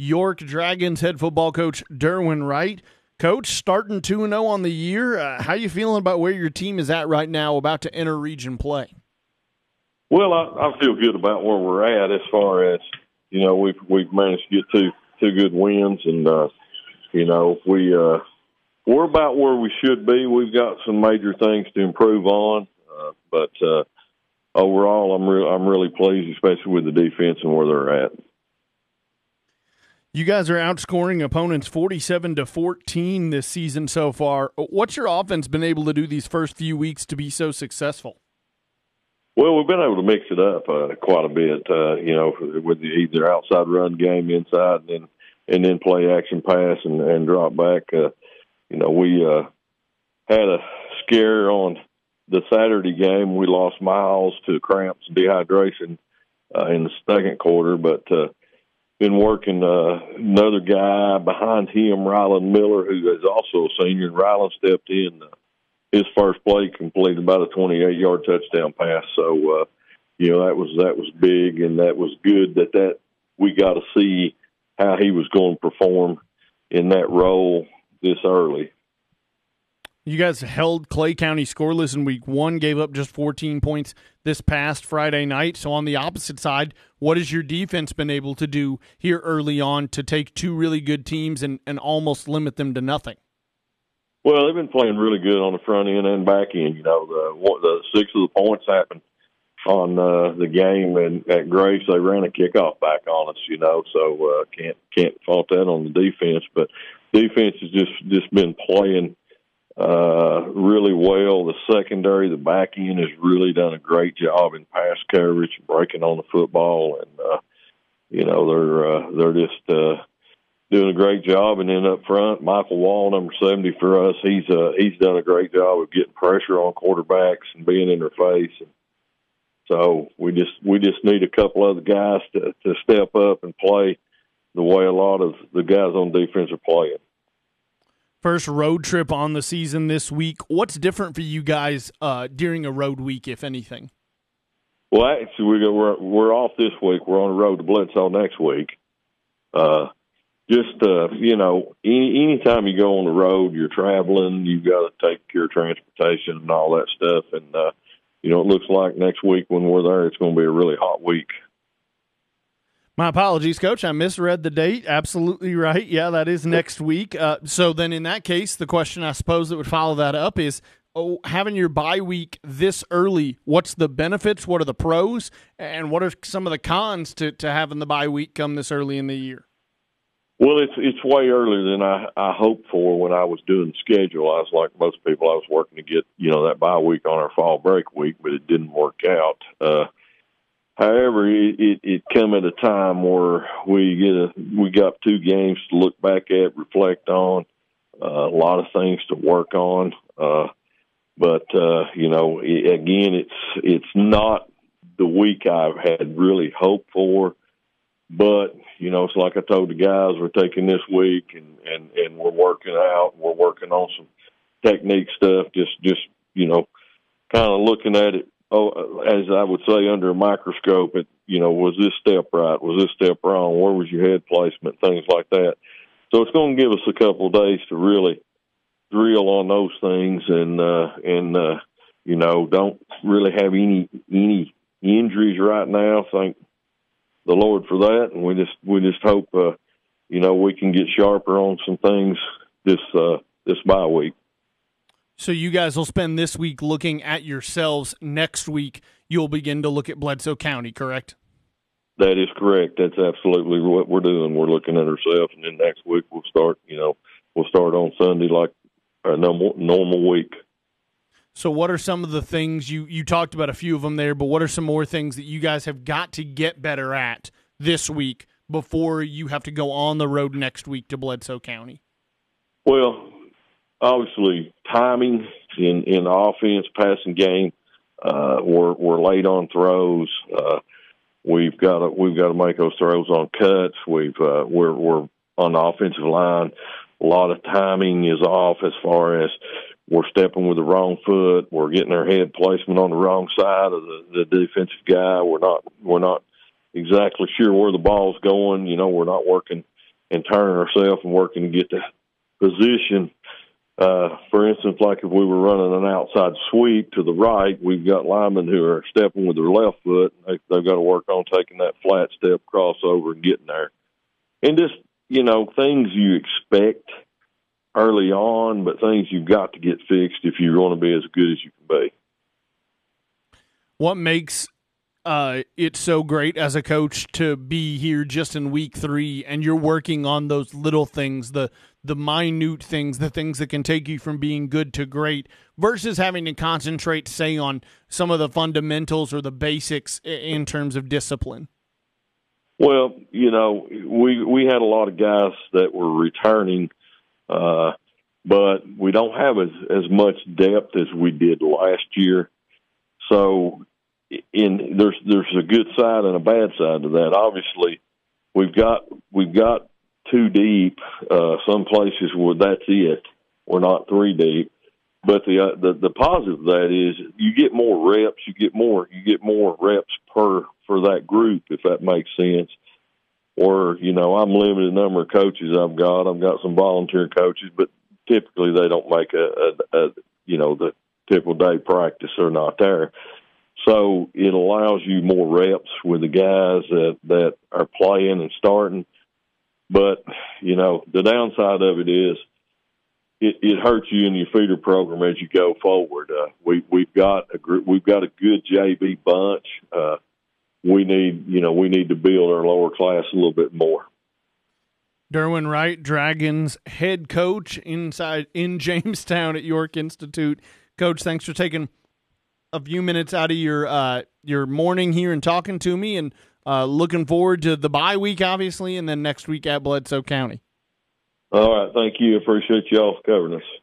York Dragons head football coach Derwin Wright. Coach, starting 2 0 on the year. Uh, how you feeling about where your team is at right now, about to enter region play? Well, I, I feel good about where we're at as far as, you know, we've, we've managed to get two, two good wins and, uh, you know, we, uh, we're about where we should be. We've got some major things to improve on, uh, but, uh, overall, I'm real, I'm really pleased, especially with the defense and where they're at. You guys are outscoring opponents 47 to 14 this season so far. What's your offense been able to do these first few weeks to be so successful? Well, we've been able to mix it up uh, quite a bit. Uh, you know, with the, either outside run game inside, and then and then play action pass and, and drop back. Uh, you know, we uh, had a scare on the Saturday game. We lost Miles to cramps dehydration uh, in the second quarter, but uh, been working uh, another guy behind him, Ryland Miller, who is also a senior. And Ryland stepped in. Uh, his first play completed about a 28 yard touchdown pass. So, uh, you know, that was that was big, and that was good that that we got to see how he was going to perform in that role this early. You guys held Clay County scoreless in week one, gave up just 14 points this past Friday night. So, on the opposite side, what has your defense been able to do here early on to take two really good teams and, and almost limit them to nothing? Well, they've been playing really good on the front end and back end. You know, the the six of the points happened on uh, the game and at Grace they ran a kickoff back on us. You know, so uh, can't can't fault that on the defense. But defense has just just been playing uh, really well. The secondary, the back end has really done a great job in pass coverage, breaking on the football, and uh, you know they're uh, they're just uh, doing a great job. And then up front, Michael Wall, number seventy for us, he's uh, he's done a great job of getting pressure on quarterbacks and being in their face. And so we just we just need a couple other guys to to step up and play the way a lot of the guys on defense are playing. First road trip on the season this week. What's different for you guys uh, during a road week, if anything? Well, actually, we go, we're we're off this week. We're on the road to Bledsoe next week. Uh, just uh, you know, any anytime you go on the road, you're traveling. You've got to take your transportation and all that stuff. And uh, you know, it looks like next week when we're there, it's going to be a really hot week. My apologies, Coach. I misread the date. Absolutely right. Yeah, that is next week. Uh, so then, in that case, the question I suppose that would follow that up is: oh, having your bye week this early. What's the benefits? What are the pros? And what are some of the cons to to having the bye week come this early in the year? Well, it's it's way earlier than I I hoped for when I was doing the schedule. I was like most people, I was working to get you know that bye week on our fall break week, but it didn't work out. Uh, However, it, it, it come at a time where we get a we got two games to look back at, reflect on, uh, a lot of things to work on. Uh, but uh, you know, it, again, it's it's not the week I've had really hoped for. But you know, it's like I told the guys, we're taking this week and and and we're working out. We're working on some technique stuff. Just just you know, kind of looking at it oh, as I would say, under a microscope, it, you know, was this step right? Was this step wrong? Where was your head placement? Things like that. So it's going to give us a couple of days to really drill on those things and, uh, and, uh, you know, don't really have any, any injuries right now. Thank the Lord for that. And we just, we just hope, uh, you know, we can get sharper on some things this, uh, this bye week. So you guys will spend this week looking at yourselves. Next week, you'll begin to look at Bledsoe County, correct? That is correct. That's absolutely what we're doing. We're looking at ourselves, and then next week we'll start. You know, we'll start on Sunday like a normal normal week. So, what are some of the things you you talked about a few of them there, but what are some more things that you guys have got to get better at this week before you have to go on the road next week to Bledsoe County? Well, obviously timing in in offense passing game. Uh, we're we're late on throws. Uh, we've got to we've got to make those throws on cuts. We've uh, we're we're on the offensive line. A lot of timing is off as far as we're stepping with the wrong foot. We're getting our head placement on the wrong side of the, the defensive guy. We're not we're not exactly sure where the ball's going. You know, we're not working and turning ourselves and working to get the position. Uh, for instance, like if we were running an outside sweep to the right, we've got linemen who are stepping with their left foot. They, they've got to work on taking that flat step crossover and getting there. And just, you know, things you expect early on, but things you've got to get fixed if you're going to be as good as you can be. What makes uh, it's so great as a coach to be here just in week three, and you're working on those little things, the the minute things, the things that can take you from being good to great, versus having to concentrate, say, on some of the fundamentals or the basics in terms of discipline. Well, you know, we we had a lot of guys that were returning, uh, but we don't have as as much depth as we did last year. So in there's there's a good side and a bad side to that. Obviously, we've got we've got two deep. Uh, some places where that's it. We're not three deep. But the uh, the the positive of that is you get more reps. You get more you get more reps per for that group if that makes sense. Or you know I'm limited number of coaches I've got. I've got some volunteer coaches, but typically they don't make a, a, a you know the typical day practice. They're not there. So it allows you more reps with the guys that that are playing and starting. But you know the downside of it is it, it hurts you in your feeder program as you go forward. Uh, we we've got a group, we've got a good JV bunch. Uh, we need you know we need to build our lower class a little bit more. Derwin Wright, Dragons head coach inside in Jamestown at York Institute. Coach, thanks for taking a few minutes out of your uh, your morning here and talking to me, and uh, looking forward to the bye week, obviously, and then next week at Bledsoe County. All right, thank you. Appreciate y'all covering us.